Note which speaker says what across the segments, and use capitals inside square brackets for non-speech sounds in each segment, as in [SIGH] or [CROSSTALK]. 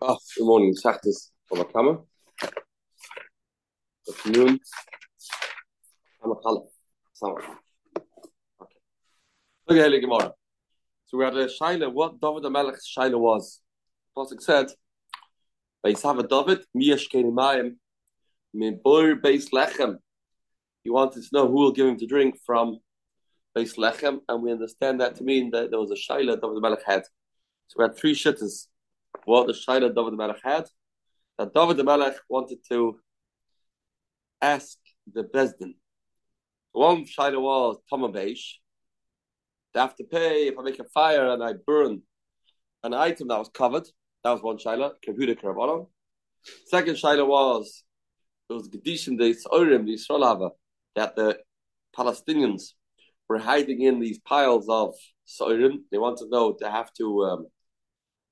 Speaker 1: Oh, good morning. Shachtis from Akama. Afternoon. Amakala. Okay. Look at Gemara. So we had a Shaila, what David the Melech's Shaila was. Pasuk said, Beisava David, Miyash Kenimayim, Min Bur Beis Lechem. He wanted to know who will give him to drink from Beis Lechem, and we understand that to mean that there was a Shaila David the Melech had. So we had three shitters what the Shaila David Melech had. That David Melech wanted to ask the Besdin. One Shaila was Tomabeish. They have to pay if I make a fire and I burn an item that was covered. That was one Shaila, computer Karabanon. Second Shaila was it was Gedishim, the Sorim, the Israel that the Palestinians were hiding in these piles of Sorim. They want to know they have to um,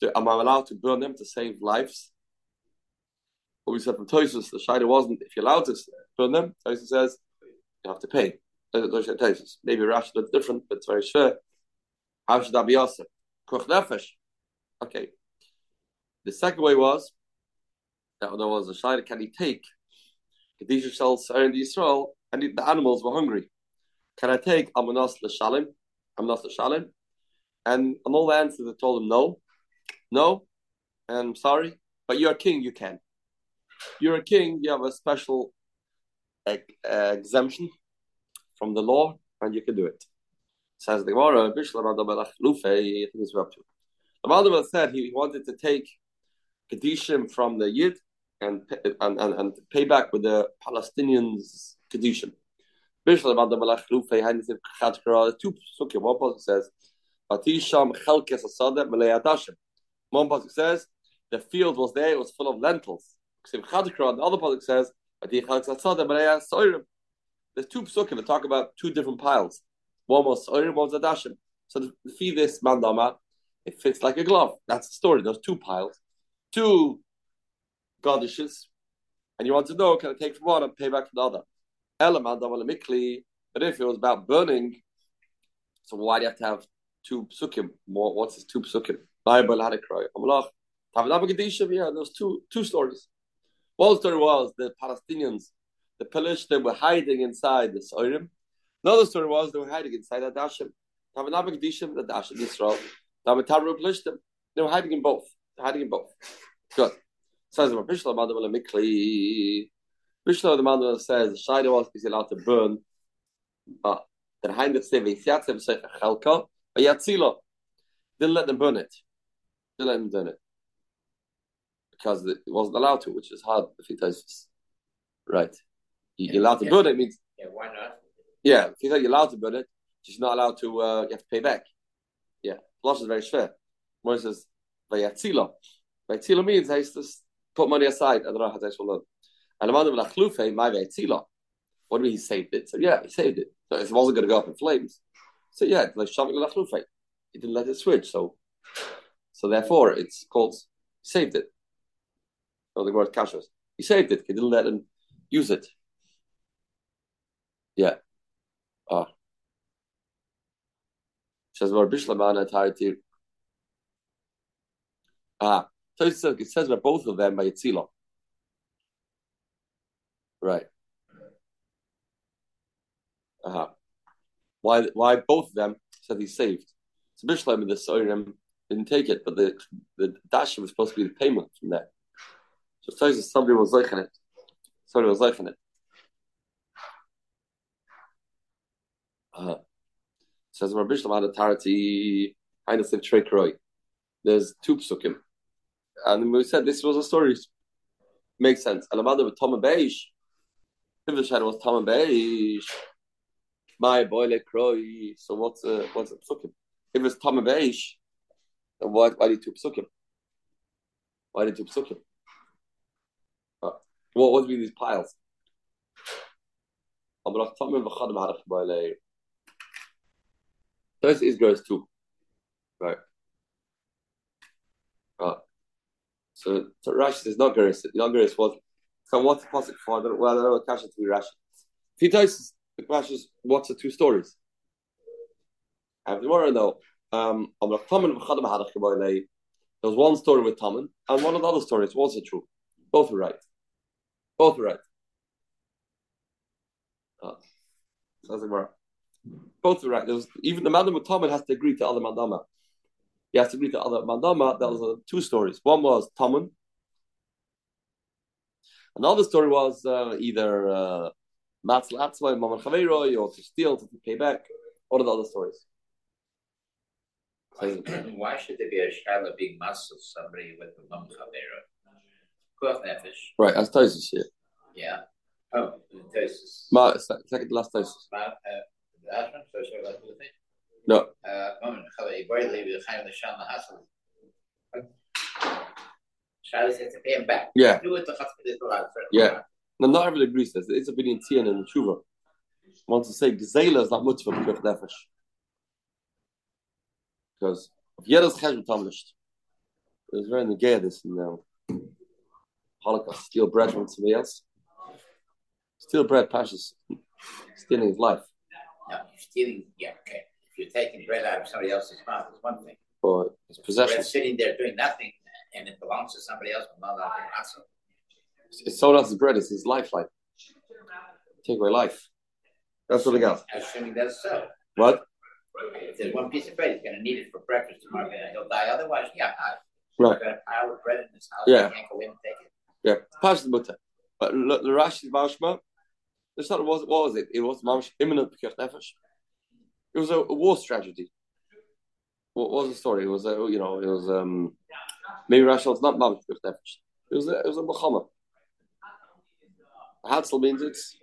Speaker 1: am I allowed to burn them to save lives? But we said from Tosfos, the Shaila wasn't if you're allowed to burn them. Tosfos says you have to pay. Maybe Rashi looks different, but it's very sure. How should that be also? Okay. The second way was that there was a Shaila, can he take Kedisha shells are in the Israel and the animals were hungry? Can I take Amanas L'Shalim? Amanas L'Shalim? And on all the answers, they told him no. No, I'm sorry, but you're a king. You can. You're a king. You have a special uh, exemption from the law, and you can do it. Says the Gemara, I think it's up to. The said he wanted to take kedishim from the Yid and and, and, and pay back with the Palestinians kedishim. Bishla Malach Lufe, Hanif Chatkara, two sukkah. One person says, Batisham Chelkes Asada Malay Adashim. One pasuk says the field was there; it was full of lentils. The other pasuk says there's two psukim that talk about two different piles. One was soirim, one was adashim. So to feed this mandama, it fits like a glove. That's the story. There's two piles, two goddesses, and you want to know can I take from one and pay back from the other? But if it was about burning, so why do you have to have two psukim? More what's this two psukim? Bible had a cry. Yeah, there's two two stories. One story was the Palestinians, the Palestinians were hiding inside the Soirim. Another story was they were hiding inside the Dashim. the Dashim, Israel. They were hiding in both. Hiding in both. Good. Says the Bishla Madam Mikli. Bishla the Madam says Shaida was is allowed to burn. But the Heinrich Sevi, Yatsev Sefer Chelka, but Yatzilo. Didn't let them burn it still hadn't done it because it wasn't allowed to, which is hard if he does right. You, are allowed to yeah. burn it means
Speaker 2: yeah, why not?
Speaker 1: Yeah, if you say you're allowed to burn it, you're not allowed to. Uh, you have to pay back. Yeah, loss is very fair. Moses says vayatzila. Vayatzila means I just put money aside. I don't know how to learn. And Amanda Lachlufe, my vayatzila. What do you mean he saved it? So yeah, he saved it. So it wasn't going to go up in flames. So yeah, like shaving Lachlufe. He didn't let it switch. So so therefore, it's called saved it. So the word kashos. He saved it. He didn't let him use it. Yeah. Ah. Says where Bishlaman entirety. Ah. So it says, it says about both of them by Yitzila. Right. Uh-huh. Why why both of them said he's saved? So Bishlam in the Sorim didn't take it, but the the dash was supposed to be the payment from that. So it says somebody was like it. Somebody was like it. Uh, says Rabbi Shlomo had a tarati Heinus of Trekroi. There's two psukim. And we said this was a story. Makes sense. And about the Tom Beish. Shadow was Tom Beish, my boy le Kroi. So what's a what's a psukim? If it's Tom Beish, why, why did two psukim? Why did two psukim? Uh, what would be these piles? Those is gross too. Right. Right. So, so Rashi says not gross. Not gross was. So what's the possible for? Well, I don't to be Rashi. If he tells the is, what's the two stories? I have tomorrow though. Um, the There was one story with Taman, and one of the other stories was also true. Both were right. Both were right. Work. Both were right. Was, even the Madam with Taman has to agree to other Madama. He has to agree to other Madama. There was uh, two stories. One was Taman. Another story was uh, either uh, Matz Latzvay, Maman or to steal, to pay back. What are the other stories? [CLEARS THROAT]
Speaker 2: Why should there be a Shaila being muscle somebody with the Maman Chaveiroi? Nefesh.
Speaker 1: Right, that's Tosfos here.
Speaker 2: Yeah. Oh, Tosfos.
Speaker 1: Ma, second last Tosfos.
Speaker 2: Ma, uh, that one, so should I do the thing?
Speaker 1: No.
Speaker 2: Uh, boy, leave the Chaim the Shana Hassel. Shaila says to pay him back.
Speaker 1: Yeah.
Speaker 2: Do it to
Speaker 1: Yeah. Now, not everybody agrees. There's it's a opinion Tian and the Tshuva. Wants to say Gzela is not much for Pekuch Nefesh. Because if Yedas Chesh B'Tamlisht, there's very negay this the Holocaust. Steal bread from somebody else. Steal bread, Pashas. Stealing his life.
Speaker 2: No, stealing, yeah, okay. If you're taking bread out of somebody else's mouth, it's one thing.
Speaker 1: Or his possession.
Speaker 2: sitting there doing nothing and it belongs to somebody else, but not to.
Speaker 1: It's someone else's bread. It's his lifeline. Take away life. That's what I got.
Speaker 2: Assuming that's so.
Speaker 1: What?
Speaker 2: If there's one piece of bread, he's going to need it for breakfast tomorrow, and he'll die. Otherwise, yeah, I-
Speaker 1: Right.
Speaker 2: I've got a pile of bread in this house.
Speaker 1: Yeah.
Speaker 2: I can't go in and take it.
Speaker 1: Yeah, Pashas Mutter. But the Rashi's Mashma, it's not, what was it? It was Mamash imminent Pekuch Nefesh. It was a, a war strategy. What was the story? It was a, you know, it was um maybe Rashi was not Mamash Pekuch Nefesh. It was a, it was a Muhammad. Hatzel means it's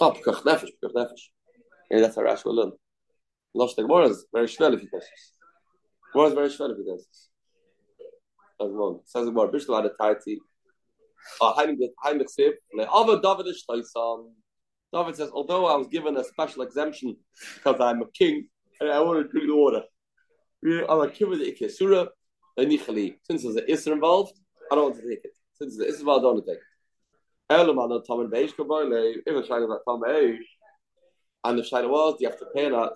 Speaker 1: not Pekuch Nefesh, Pekuch Nefesh. And that's how Rashi will learn. Losh the Gemara is very shvel if he does this. Gemara is very shvel if he does this. As well. Says the Gemara, Bishlo had a tighty. David says, although I was given a special exemption because I'm a king and I want to drink the water, I'm a king with the Ikesura, since there's an Isra involved, I don't want to take it. Since there's an Isra involved, I don't want to take it. If and the Shaila was, you have to pay that,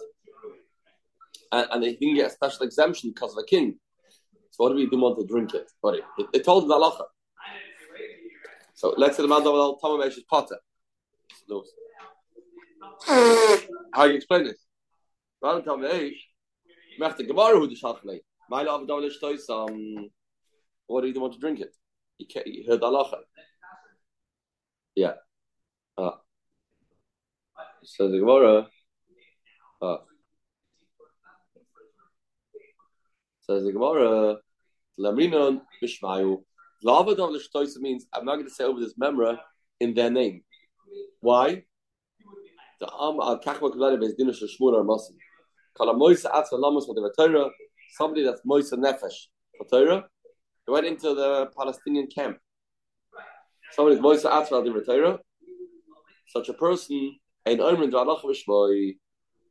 Speaker 1: and, and they didn't get a special exemption because of a king. So what do we do want to drink it? Sorry, it, it, told the halacha. So let's say the man of Tom Beish is potter. How you explain this? Mech the Gemara who the Shachlei. My love what do you want to drink it? You, can't, you heard the halacha. Yeah. Ah. So the Gemara. Ah. Says the Gemara, Lamrinon Bishmayu. Lavadam Lishtoisa means I'm not going to say over this memra in their name. Why? The Am al Kachma Kavada Beis Dinu Shashmur Ar Masim. Kala Moisa Atza Lamas with the Torah, somebody that's Moisa Nefesh Torah. They went into the Palestinian camp. Somebody's Moisa the Torah. Such a person, ein Oimrin Da'alach Vishmoi.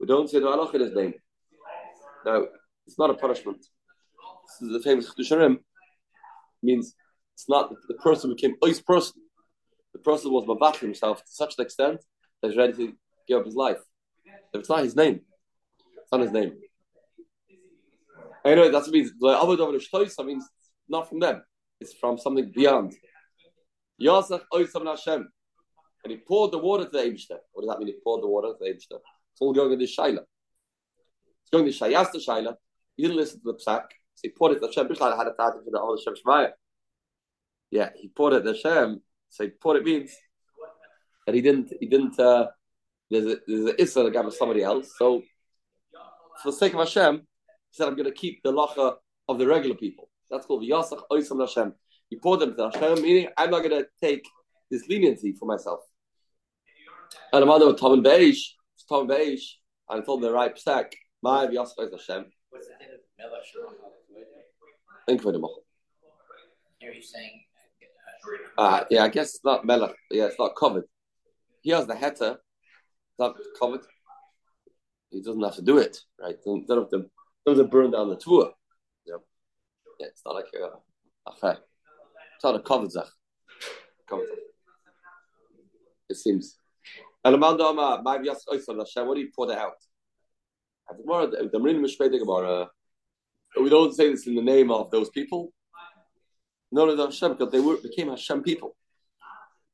Speaker 1: We don't say Da'alach in his name. Now, it's not a punishment. This is the famous Chiddushei HaRim. Means it's not that the person became ice person. The person was mavat himself to such an extent that he's ready to give up his life. If it's not his name, it's not his name. Anyway, that's what means. The Avodah Shtoisa means not from them. It's from something beyond. Yasach Hashem. And he poured the water to the Eibishter. What does that mean? He poured the water to the Eibishter. It's all going in the Shaila. It's going to to Shaila. He didn't listen to the psak. So he poured it to Hashem. Bishla had a title for the Olam Hashem Shemaya. Yeah, he poured it to Hashem. So he poured it means that he didn't. He didn't. Uh, there's a there's an issa that gave somebody else. So for the sake of Hashem, he said, "I'm going to keep the lacha of the regular people." That's called Yasach Oisam Hashem. He poured them to Hashem, meaning I'm not going to take this leniency for myself. And I'm on with Tom and Beish, Tom and Beish, and I told him the right psak. My Yasach Oisam Hashem.
Speaker 2: What's the thing of Miller Shemachal?
Speaker 1: Think for the Mochel.
Speaker 2: Here he's saying,
Speaker 1: Uh, yeah, I guess it's not melech. Yeah, it's not covered. He has the heter. It's not covered. He doesn't have to do it, right? Don't, don't have to, don't have to burn down the tour. Yeah, yeah it's not like a, a fair. It's not a covered zach. Covered zach. It seems. And Amanda Amar, my Yas Oisam Hashem, what do you pour that out? I think more the Marin Mishpei Gemara. We don't say this in the name of those people. known as Hashem because they were, became Hashem people.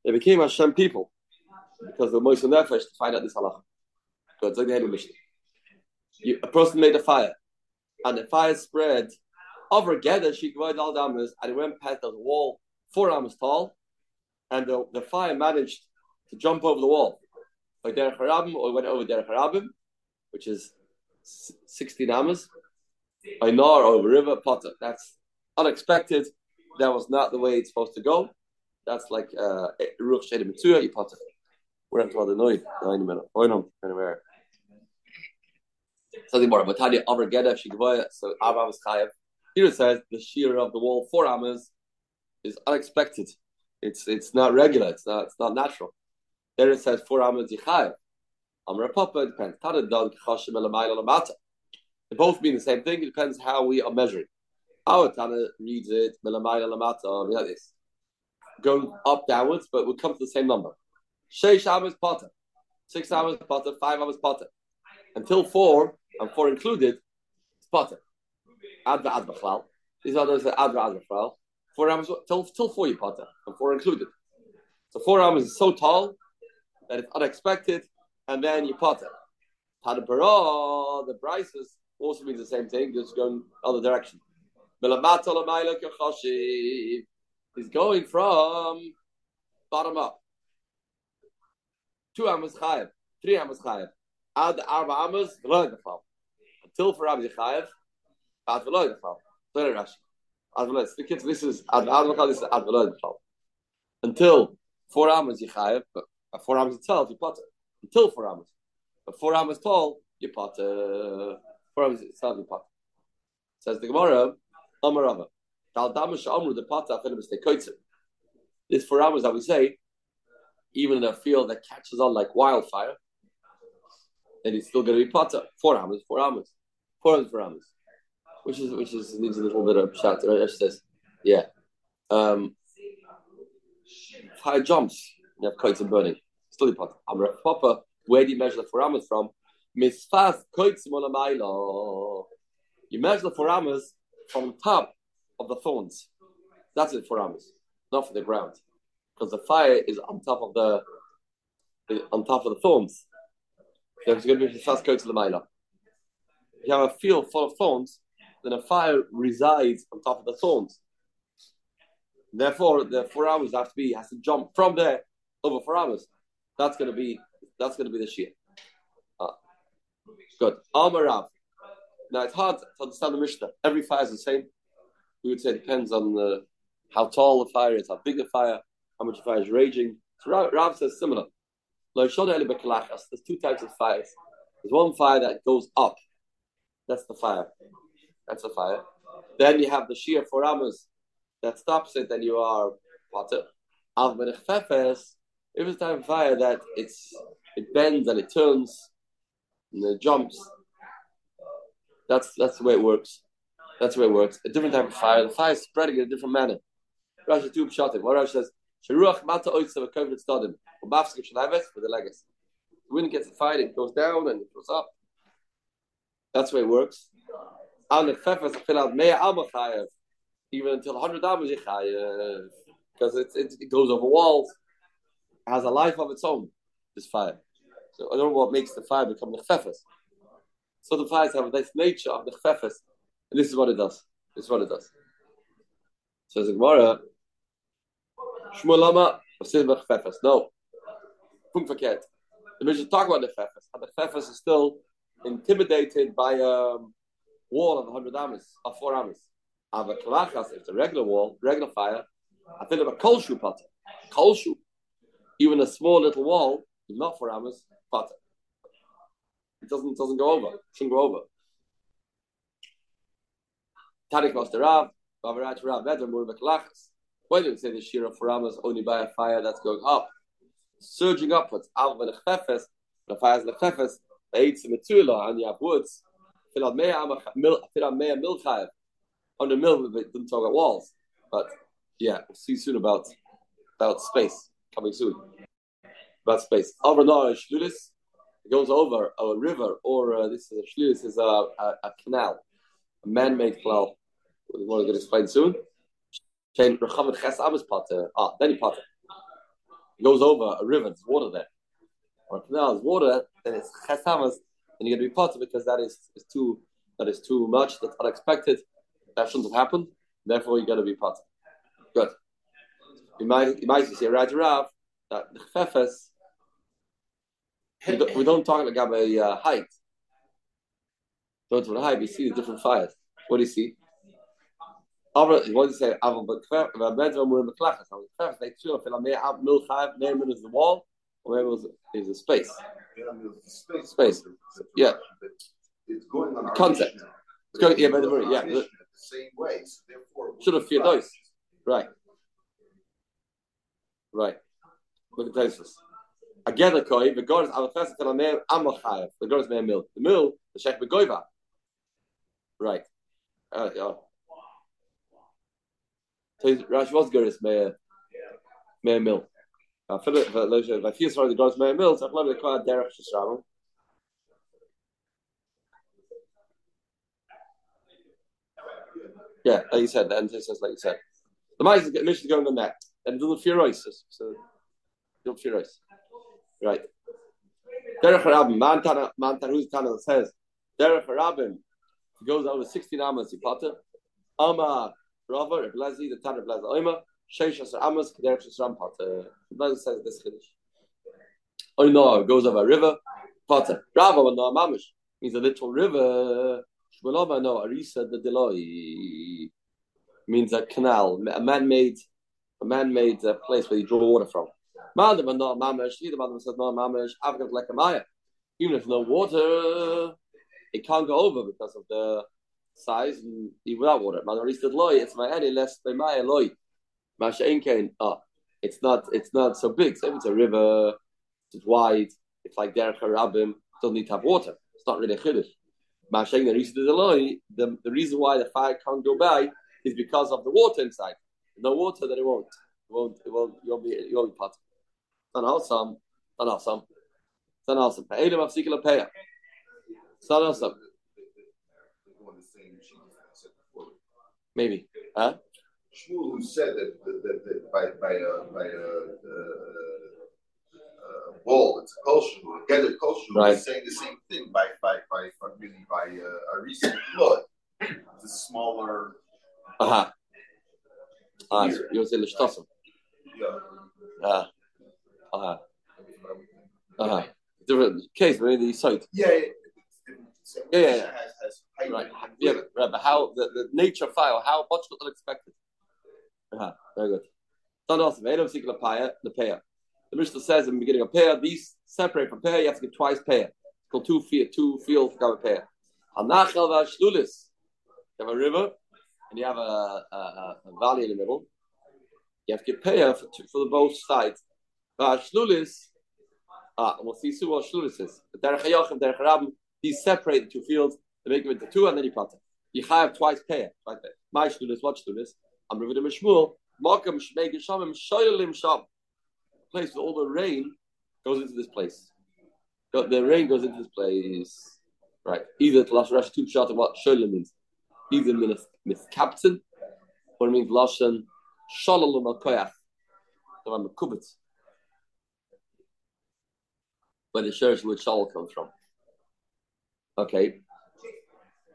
Speaker 1: They became Hashem people because of Moshe Nefesh to find out this halacha. So it's like the Mishnah. You, a person made a fire, and the fire spread over Gedder, she divided all damas, and it went past the wall four arms tall, and the, the fire managed to jump over the wall. Like Derech Harabim, or went over Derech Harabim, which is 16 amas. Nor over river, Potter. That's unexpected. That was not the way it's supposed to go. That's like uh, Ruch Shedi Mitzuya, you Potter. We're into the noise. Nine minutes. Oinam, anywhere. Something more. But Tanya over Gedder, she so Abraham is Chayev. Here it says the shear of the wall four amas is unexpected. It's it's not regular. It's not it's not natural. There it says four amas yichayev. Amar Papa depends. Tana dal kachashim elamayla They both mean the same thing. It depends how we are measuring. Our Tana reads it melamayla lamata. We have this going up downwards, but we'll come to the same number. Amas potter, six hours potter, five hours potter, until four and four included, it's potter. Adva Adbachlal. These others are Adva Adbachlal. Four hours till till four you potter, and four included. So four hours is so tall that it's unexpected, and then you potter. Tadabara, the Bryces also means the same thing, just going other direction. He's going from bottom up. Two amos chayev, three amos chayev. Ad arba amos, until for Rabbi Chayev, Ad v'loy nefal. Very Rashi. Ad v'loy. The kids, this is ad v'loy. This is ad v'loy nefal. Until four amos you chayev, but uh, four amos itself you potter. Until four amos, but four amos tall you potter. Four amos itself you potter. Says the Gemara, Amarava. Dal damash amru the potter afilim mistake koitzim. This four amos that we say, even in a field that catches on like wildfire, then it's still going to be potter. Four hours, four hours, four hours, four hours. which is which is needs a little bit of chat. Right? says, yeah, um, high jumps. You have kites burning. Still important. I'm a Papa. Where do you measure the four hours from? Misfas kites You measure the foramas from top of the thorns. That's it foramas, not from the ground, because the fire is on top of the, on top of the thorns. There's going to be coats of the mila. You have a field full of thorns then a fire resides on top of the thorns. Therefore, the four hours have to be has to jump from there over four hours. That's going to be that's going to be the shear. Good. Amarav. Now it's hard to understand the Mishnah. Every fire is the same. We would say it depends on the, how tall the fire is, how big the fire, how much the fire is raging. So Rav, Rav says similar. There's two types of fires. There's one fire that goes up. That's the fire. That's the fire. Then you have the shear for Amos that stops it, then you are potter. Al if it's time of fire that it's it bends and it turns jumps, that's that's the way it works. That's the way it works. A different type of fire. The fire is spreading in a different manner. Rashi two shot it. What Rashi says, Sharuach mata oitzav a kovet stadim. Ubafskim shalaves with the legs. The wind gets the fire, it goes down and it goes up. That's the way it works even until 100 amos because it, it, it goes over walls, it has a life of its own, this fire. I don't know what makes the fire become the chefes. So the fires have this nature of the chefes, and this is what it does. This is what it does. So the Gemara, Shmulama, chefes. No, punkt verkehrt. The Mishnah talk about the chefes, and the chefes is still intimidated by a wall of 100 amas, of 4 amas. Of a kalachas, it's a regular wall, regular fire, I think of a kol shu potter. Kol shu. Even a small little wall not 4 amas, potter. It doesn't, doesn't go over. It shouldn't go over. Tarik Master Rav, Bavarach Rav, Vedra Murva Kalachas. Why do you say the shear of 4 amas only by a fire that's going up? Surging upwards. Al the chefes, the fire is the chefes, the eight and you have woods Fill mea mil chayev. On the mill, we didn't talk about walls, but yeah, we'll see soon about about space coming soon. About space. Over shlulis, it goes over a river, or uh, this is a shlulis is a, a, a canal, a man-made canal. We're going to explain soon. Potter. Ah, then he. He goes over a river, there's water there. Or a canal, there's water, then it's Ches Amas, and you're going to be Potter because that is, is too that is too much, that's unexpected, that shouldn't have happened, therefore you're going to be Potter. Good. You might, you might say, Raj Rav, that the Chefes, we don't, we don't talk about uh, height. Don't to height, we see the different fires. What do you see? Aber ich wollte sagen, aber bei Bed wenn wir beklagen, so first they two feel mehr ab mil five name is the wall or was is a space.
Speaker 3: Space.
Speaker 1: Space. Yeah.
Speaker 3: It's going on
Speaker 1: Concept. It's going yeah, by the word, yeah.
Speaker 3: the Same way, so therefore.
Speaker 1: Should have feared those. Right. Right. Look at this. Again, the koi, the God is our first tell me I'm a chayav. The God is me mil. The mil, the shek begoiva. Right. Uh, yeah. So Rash was good is me me mil. I feel it. If sorry, the God is me mil. So I love the koi derech shishram. Yeah, like you said, the end says like you said. The mice is going on that, and it doesn't fear so don't fear. Right. Derech Rabin, Mantana, Mantana, who's Tana says, Derech Rabin, he goes over 16 amas, he potter. Ama, Rava, Reblazi, the Tana Blaza Oima, Sheish Asar Amas, Derech Shasram potter. Blaza says this finish. Oh goes over a river, potter. Rava, no, Mamish, means a little river. Shmaloma, no, Arisa, the Deloi, means a canal, a man-made, a man-made uh, place where you draw water from. Madam not mamish. Either madam says no mamish. A maya. Even if no water, it can't go over because of the size and even without water. Madam said loy. It's my any less by maya loy. Masha inkain. Oh, ah, it's not. It's not so big. So it's a river, it's wide. It's like Derech Harabim. Doesn't need to have water. It's not really a chiddush. Masha the reason the. The reason why the fire can't go by is because of the water inside. No water, then it won't. It won't. It won't. You'll be. You'll be part. Dann awesome. Dann awesome. Dann mafsikele peya. Dann awesome.
Speaker 3: They're going the same sheet as I said before.
Speaker 1: Maybe. Huh?
Speaker 3: Shmuel, who said that, that, that, by by a by a uh, uh, ball, it's a kosher, get a kosher,
Speaker 1: Right.
Speaker 3: he's saying the same thing by by by, by really by uh, a recent blood. It's a smaller.
Speaker 1: Aha. Ah, you say l'shtosim.
Speaker 3: Yeah.
Speaker 1: Ah. Uh-huh. Aha. Uh-huh. Aha. Different case, maybe the site.
Speaker 3: Yeah, yeah. It's different. So
Speaker 1: Yeah, yeah, yeah.
Speaker 3: Has,
Speaker 1: Right. Yeah, but, how the, the nature file, how much was unexpected? Aha. Very good. Dann awesome. Eile mafsikele peya. The peya. The Mishnah says in the beginning of peya, these separate from peya, you have to get twice peya. It's called two field, two fields to have a. Hanachel v'ashlulis. You have a river and you have a, a, a, valley in the middle. You have to get peya for, for the both sides. V'ashlulis. Ah, and we'll see soon what shlulis is. The derech hayochem, derech rabim, these separate two fields. They make them into two, and then you it. You have twice. Right. My shlulis, what shlulis? I'm Revidim Shmuel. Makam shmei geshamim shoyelim sham. Place where all the rain goes into this place. The rain goes into this place. Right. Either to last Rash two shot of what shoyelim means. Either means captain, or it means lashon shalom al koyach. So I'm a kubitz. Where the church where shal comes from. Okay.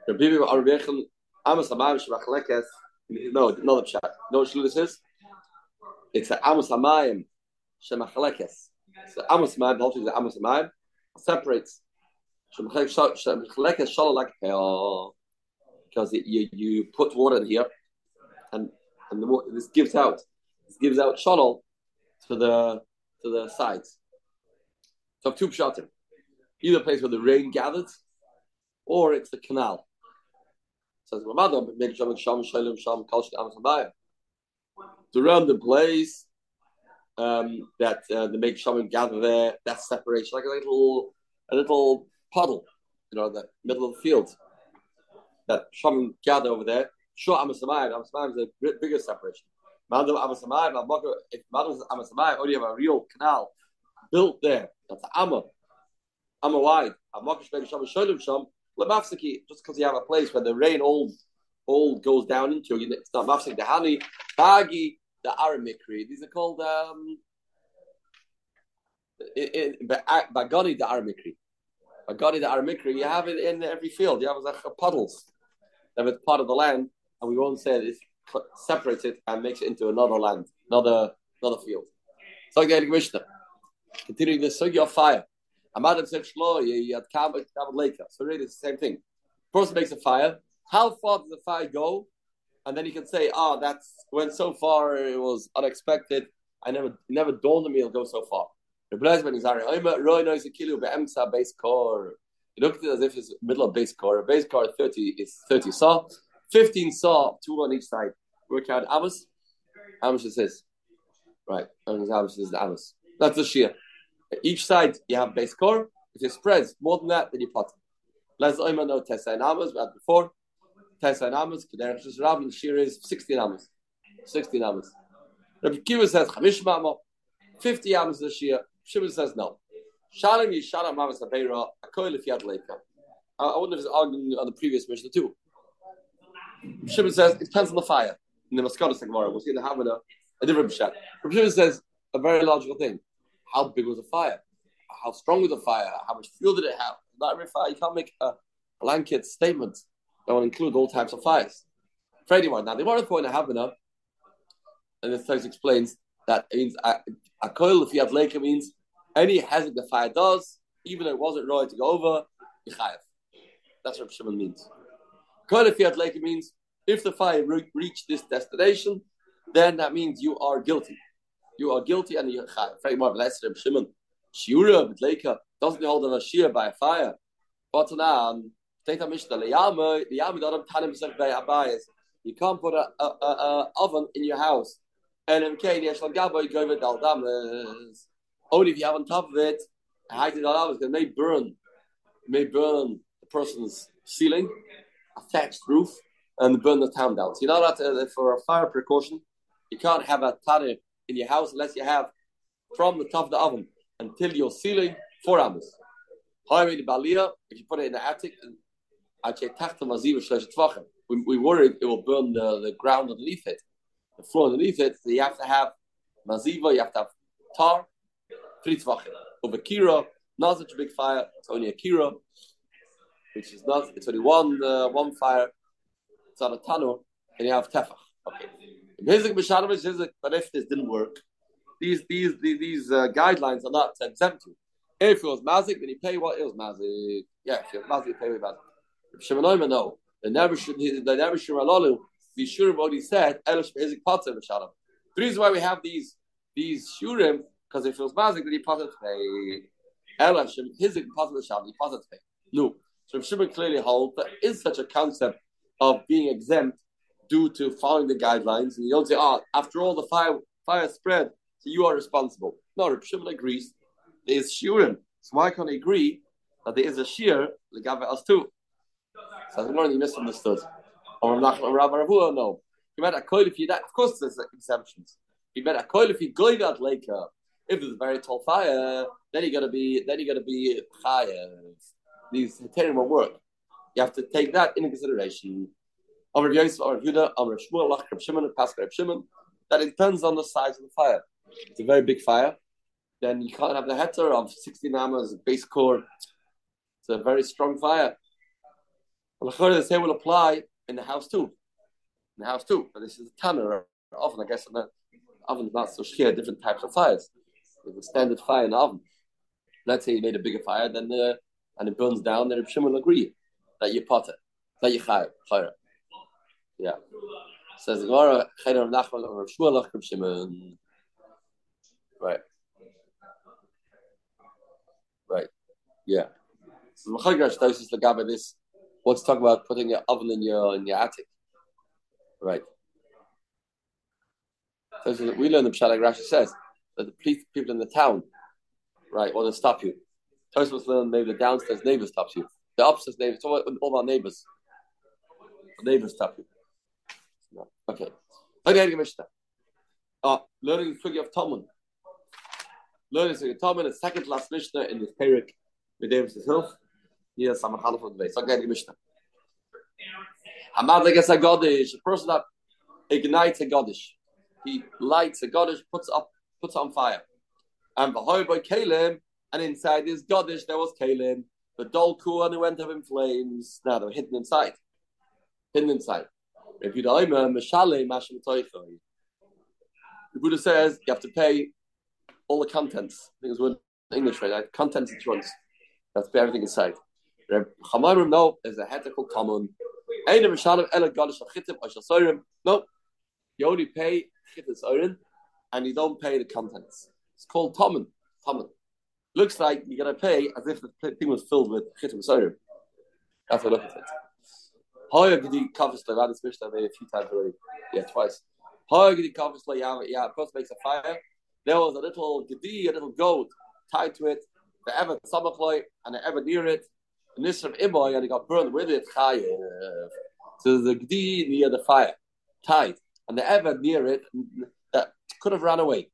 Speaker 1: Are reaching Amos Hamayim Shemachlekes. No, another chat. No, what this is? It's the Amos Hamayim Shemachlekes. So Amos Hamayim, the whole thing is Amos Hamayim separates Shemachlekes Shalom like because it, you you put water in here, and and the water, this gives out this gives out Shalom to the to the sides. So two pshatim, either place where the rain gathered, or it's the canal. Says. To run the place um, that uh, the make shaman gather there, that separation, like a little a little puddle, you know, the middle of the field. That shaman gather over there. Sure, Amasamayim. Amasamayim is a bigger separation. If Madam Amasamayim only have a real canal built there, that's the Amma. Amma wide. Amaka Shmei Sham Sham. Lemafsiki, just because you have a place where the rain all all goes down into, you- it's not mafsik the honey, Bagi, the Aramikri. These are called um, Bagani, the Aramikri. Bagani, the Aramikri. You have it in every field. You have like puddles. You have it part of the land, and we won't say it separates it and makes it into another land, another another field. So again, Mishnah. Continuing the sugi of fire. Amadim said Shlo, you had Kabbalah Laker. So really it's the same thing. Person makes a fire. How far does the fire go? And then you can say, ah, oh, that's when so far it was unexpected. I never never dawned on me it'll go so far. The Blazman is Roy knows a kilo be'emsa base core. It looked as if it's middle of base core. Base core 30 is 30 saw. 15 saw, two on each side. Work out Amos. How much is this? Right. How much is the Amos? That's the shear. Each side you have base core. If it spreads more than that, then you pot. Let's know Tessa and Amos. We had before. Tessa and Amos. Kederach Rab and shear is 16 Amos. 16 Amos. Rabbi Akiva says Chamish Mama. 50 Amos this year. Shimon says no. Shalom Yishalom Amos Abeira. Akoil if. I wonder if it's arguing on the previous Mishnah too. Shimon says it depends on the fire. In the Maskados Gemara, we'll see in the Havana a different Pshat. Shimon says a very logical thing. How big was the fire? How strong was the fire? How much fuel did it have? Not every fire. You can't make a blanket statement that will include all types of fires. For anyone. Now, the Gemara point I have enough, and this text explains that means a, a coil, if you have lake, means any hazard the fire does, even though it wasn't right to go over, yichayev. That's what Shimon means. Coil, if you have lake, means if the fire re- reached this destination, then that means you are guilty. You are guilty and you Shimon. Shiura doesn't hold on a shear by a fire. But now, a mishnah. Abayas. You can't put a, a, a, a, oven in your house. And in. Only if you have on top of it, a hide it all it may burn, may burn the person's ceiling, a thatched roof, and burn the town down. So you know that uh, for a fire precaution, you can't have a tare in your house unless you have from the top of the oven until your ceiling four. However, the balia, if you put it in the attic, we, we worried it will burn the, the ground underneath it, the floor underneath it. So you have to have maziva, you have to have tar, three tvachim. Over kira, not such a big fire, it's only a kira, which is not, it's only one uh, one fire, it's on a tanur, and you have tefach. Okay. But if this didn't work, these these these, these uh, guidelines are not exempt. If it was mazik, then you pay what it was mazik. Yeah, if you're mazik, you pay with mazik. If Shimon no, they never should. They never should alalu. Be sure of what he said. Elish bezik patzah v'shalom. The reason why we have these these shurim because if it was mazik, then he patzah to pay. Elish hizik patzah v'shalom. He patzah to pay. No. So Shimon clearly holds that is such a concept of being exempt due to following the guidelines, and you don't say, "Oh, after all, the fire fire spread, so you are responsible." No, Reb Shimon agrees there is shiurim, so why can't he agree that there is a shear legave us too? So I think he misunderstood. Or Rabbi Ravua, no. He meant a coil if you that. Of course, there's exceptions. He meant a coil if you go that laker. If there's a very tall fire, then you gotta be then you gotta be higher. These terrible work. You have to take that into consideration. Reb Reb. That it depends on the size of the fire. It's a very big fire. Then you can't have the heter of 16 amas, base core. It's a very strong fire. The same will apply in the house too. In the house too. But this is a tanner. oven. I guess, the oven is not so sheer, different types of fires. There's a standard fire in the oven. Let's say you made a bigger fire, then uh, and it burns down, then Shimon will agree that you pot it, that you chayr. Yeah. Says Gemara, Chayr Nachman or Shmuel Lach Shimon. Right. Right. Yeah. So Machagah Shtosis Lagabe this wants to talk about putting your oven in your in your attic. Right. So we learn the Pshat Rashi says that the police people in the town, right, want to stop you. Tosfos learn maybe the downstairs neighbor stops you. The upstairs neighbor, all, all our neighbors. The neighbors stop you. Okay. Okay, Mishnah. Uh, learning the Sugi of Talmud. Learning the Sugi of Talmud, the second last Mishnah in this Perik, with Davis' Hilf. Here, Samachal of the base. Okay, Mishnah. Hamad Legas HaGodish, a person that ignites a Godish. he lights a Godish, puts up, puts on fire. And Bahoy by Kalim, and inside this Godish there was Kalim. The Dolku and it went up in flames. Now they were hidden inside. Hidden inside. If eh, you die, Mashale, Mashal Toichoy. The Buddha says you have to pay all the contents. I think it's word in English, right? Contents insurance. You have to pay everything inside. Chamarim, no, there's a hetical common. No, you only pay chitas orin, and you don't pay the contents. It's called tomen. Tomen. Looks like you're gonna pay as if the thing was filled with chitas orin. That's what I look at it. Hoyer gedi covers the Radis Mishnah made a few times already. Yeah, twice. Hoyer gedi covers the yeah, yeah, of course makes a fire. There was a little gedi, a little goat tied to it. The ever samachloi and the ever near it. And this from Iboy and he got burned with it. Chayev. So the gedi near the fire, tied, and the ever near it that could have run away,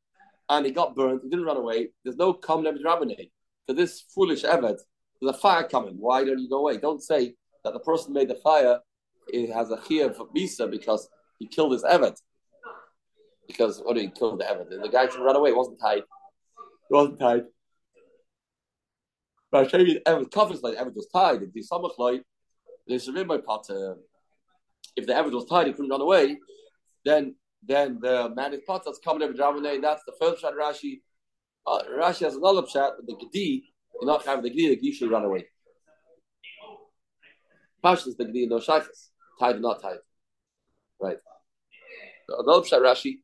Speaker 1: and he got burned. He didn't run away. There's no common evidence rabbinate this foolish Eved. There's a fire coming. Why don't you go away? Don't say that the person made the fire it has a chiyah for misa because he killed his evet. Because what did he kill the evet? The guy should run away. It wasn't tied. It wasn't tied. But I show you evet covers like evet was tied. If the samach like there's a my pot. If the evet was tied, he couldn't run away. Then then the man is pot that's coming every drama That's the first shot Rashi. Uh, Rashi has another shot, but the gedi, you're not having the gedi, the gedi should run away. Pashas the Gedi no shaykhs. Tied or not tied. Right. The other Pshat Rashi,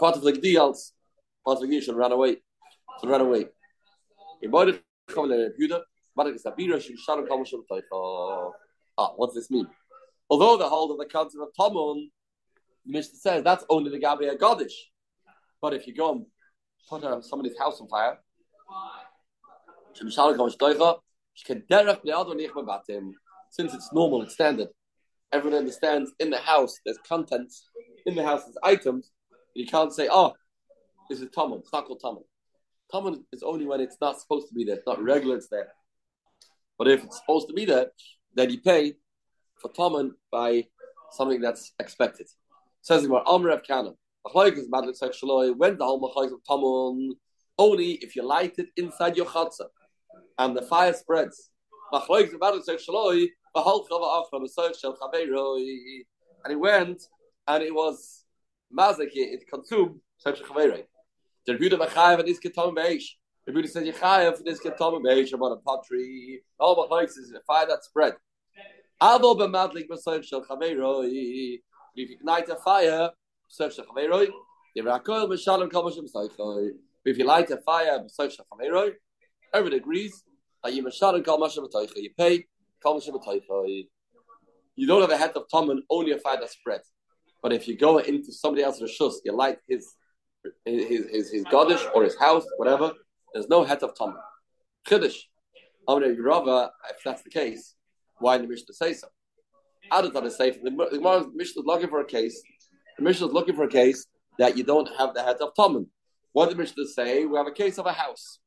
Speaker 1: part of the Gedi else, part of the should run away. Should run away. In Yehuda, Barak is Abira, Shalom Moshe Ah, what does this mean? Although the hold of the concept of Tomon, the Mishnah says that's only the Gabriel Godish. But if you go and put uh, somebody's house on fire, Shim Shalom mebatim since it's normal, it's standard. Everyone understands in the house there's contents, in the house there's items. You can't say, oh, this is Tomon. It's not called Tomon. Tomon is only when it's not supposed to be there. It's not regular, it's there. But if it's supposed to be there, then you pay for Tomon by something that's expected. Says what Amr Kana. When the whole of Tomon, only if you light it inside your chatzah and the fire spreads. And he went and it was mazik, it consumed such a chaverei. The Rebbe Machayev and Iske Tom Beish. The Rebbe says Yechayev and Iske Tom Beish about a pottery. All the place is a fire that spread. Avo b'madlik b'soif shel chaveroi. If you ignite a fire, b'soif shel chaveroi, b'shalom kol. If you light a fire, b'soif shel chaveroi, everyone agrees you pay you don't have a head of Tommen, only a fire that spreads. But if you go into somebody else's shus, you light his his his, his godish or his house, whatever, there's no head of Tommen. Chiddush. Rava, if that's the case, why did the Mishnah say so? How does that say? The, the Mishnah is looking for a case. The Mishnah is looking for a case that you don't have the head of Tommen. What did the Mishnah say? We have a case of a house.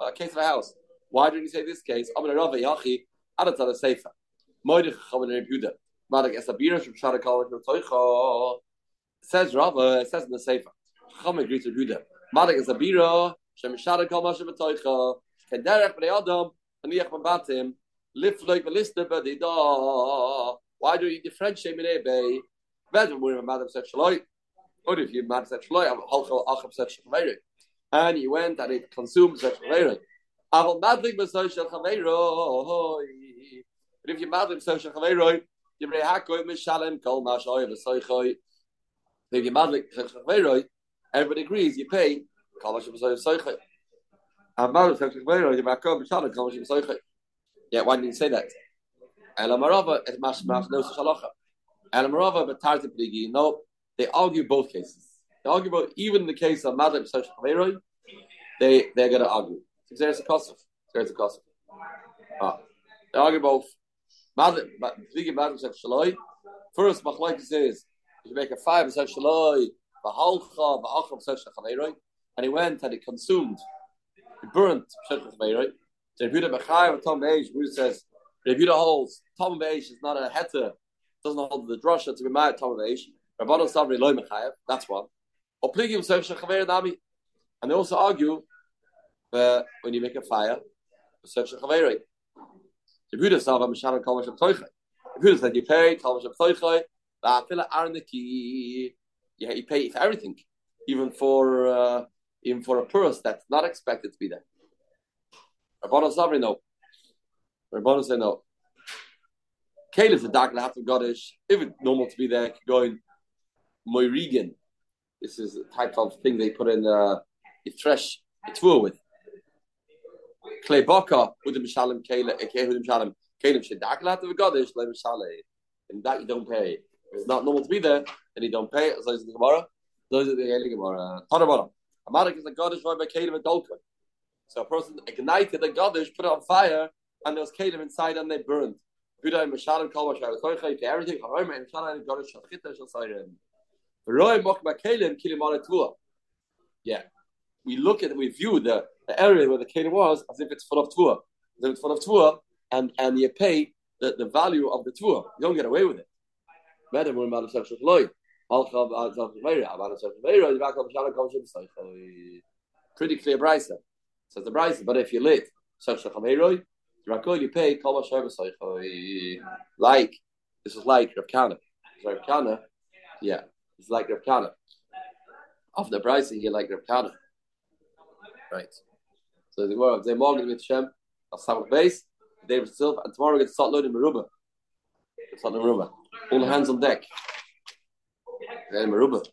Speaker 1: A case of a house. Why did he say this case? Rava Yachi, Adat on a Moedich Reb from Shara Toicha. Says Rava, it says in the Esabira, Shem Shara B'Toicha. Kederech B'nei Adam, Mabatim. Lifloik B'Dida. Why do you differentiate Bei? Better when Madam said Shaloi. Or if you Madam said Shaloi, Halchal said Shaloi. And he went and it consumed Shaloi. Madlik Chaveiroi. But if you madlim social chaveroi, you bring hakoi mishalem kol mashoy v'soichoi. If you madlim chaveroi, everybody agrees you pay kol mashoy v'soichoi. And madlim social chaveroi, you makol mishalem kol v'soichoi. Yeah, why didn't you say that? Elamarova et mashmach no shalocha. Elamarova but tarti pligi. No, they argue both cases. They argue both, even in the case of madlim social chaveroi, they they're going to argue. Cost. There's a cost. Ah, they argue both. First, Machlaik says, if you make a five, says Shaloi, Bahalcha, Ba'acham, says Shachaveroi, and he went and he consumed, he burnt Shachaveroi. So Rebuta Bechai, Tom Beish, Rebuta says, Rebuta holds, Tom Beish is not a heter, doesn't hold the drasha to be mad Tom Beish. Rabbanu Savri Loi Mechayev, that's one. Opligim Seif Shachaver Nami. And they also argue that when you make a fire, Seif Shachaver. The Buddha said, I'm Kol Mashem Toichai. The Buddha said, you pay Kol Mashem Toichai, Va'afila Arniki. Yeah, you pay for everything, even for uh, even for a purse that's not expected to be there. Rabbanon Savri, no. Rabbanon say no. Caleb's a dark half of Godish. If it's normal to be there, going Moirigan. This is a type of thing they put in uh, you thresh a tool with. With the Mishalim Caleb, Eke Mishalim. Caleb should dark half of Godish, like Mishalim. And that you don't pay. It's not normal to be there, then you don't pay. So is the Gemara. Those are the Eli Gemara. Tanabara. Amarik is a Godish right by Caleb and Dolka. So a person ignited the Godish, put it on fire, and there was Caleb inside and they burned. Buddha Mishalim Kol Mashar Toichai to everything. Oh, Haroim and Mishalim Godish Shachita Shasayim. Roy Mok Makalim Kilimara Tua. Yeah. We look at we view the, the area where the Kalim was as if it's full of Tua. As if it's full of Tua, and, and you pay the, the value of the Tua. You don't get away with it. Ah, the Lloyd. Uh, pretty clear brisa. Says the brisa, but if you lit you pay uh, like this is like Rav Kana. Rav Kana, yeah, it's like Rav Kana. Of the brisa, you like Rav Kana. Right. So the Gemara, they morgen with Shem, of Samach base, David Silva, and tomorrow we get to start loading Meruba. Start Meruba. All hands on deck. Meruba.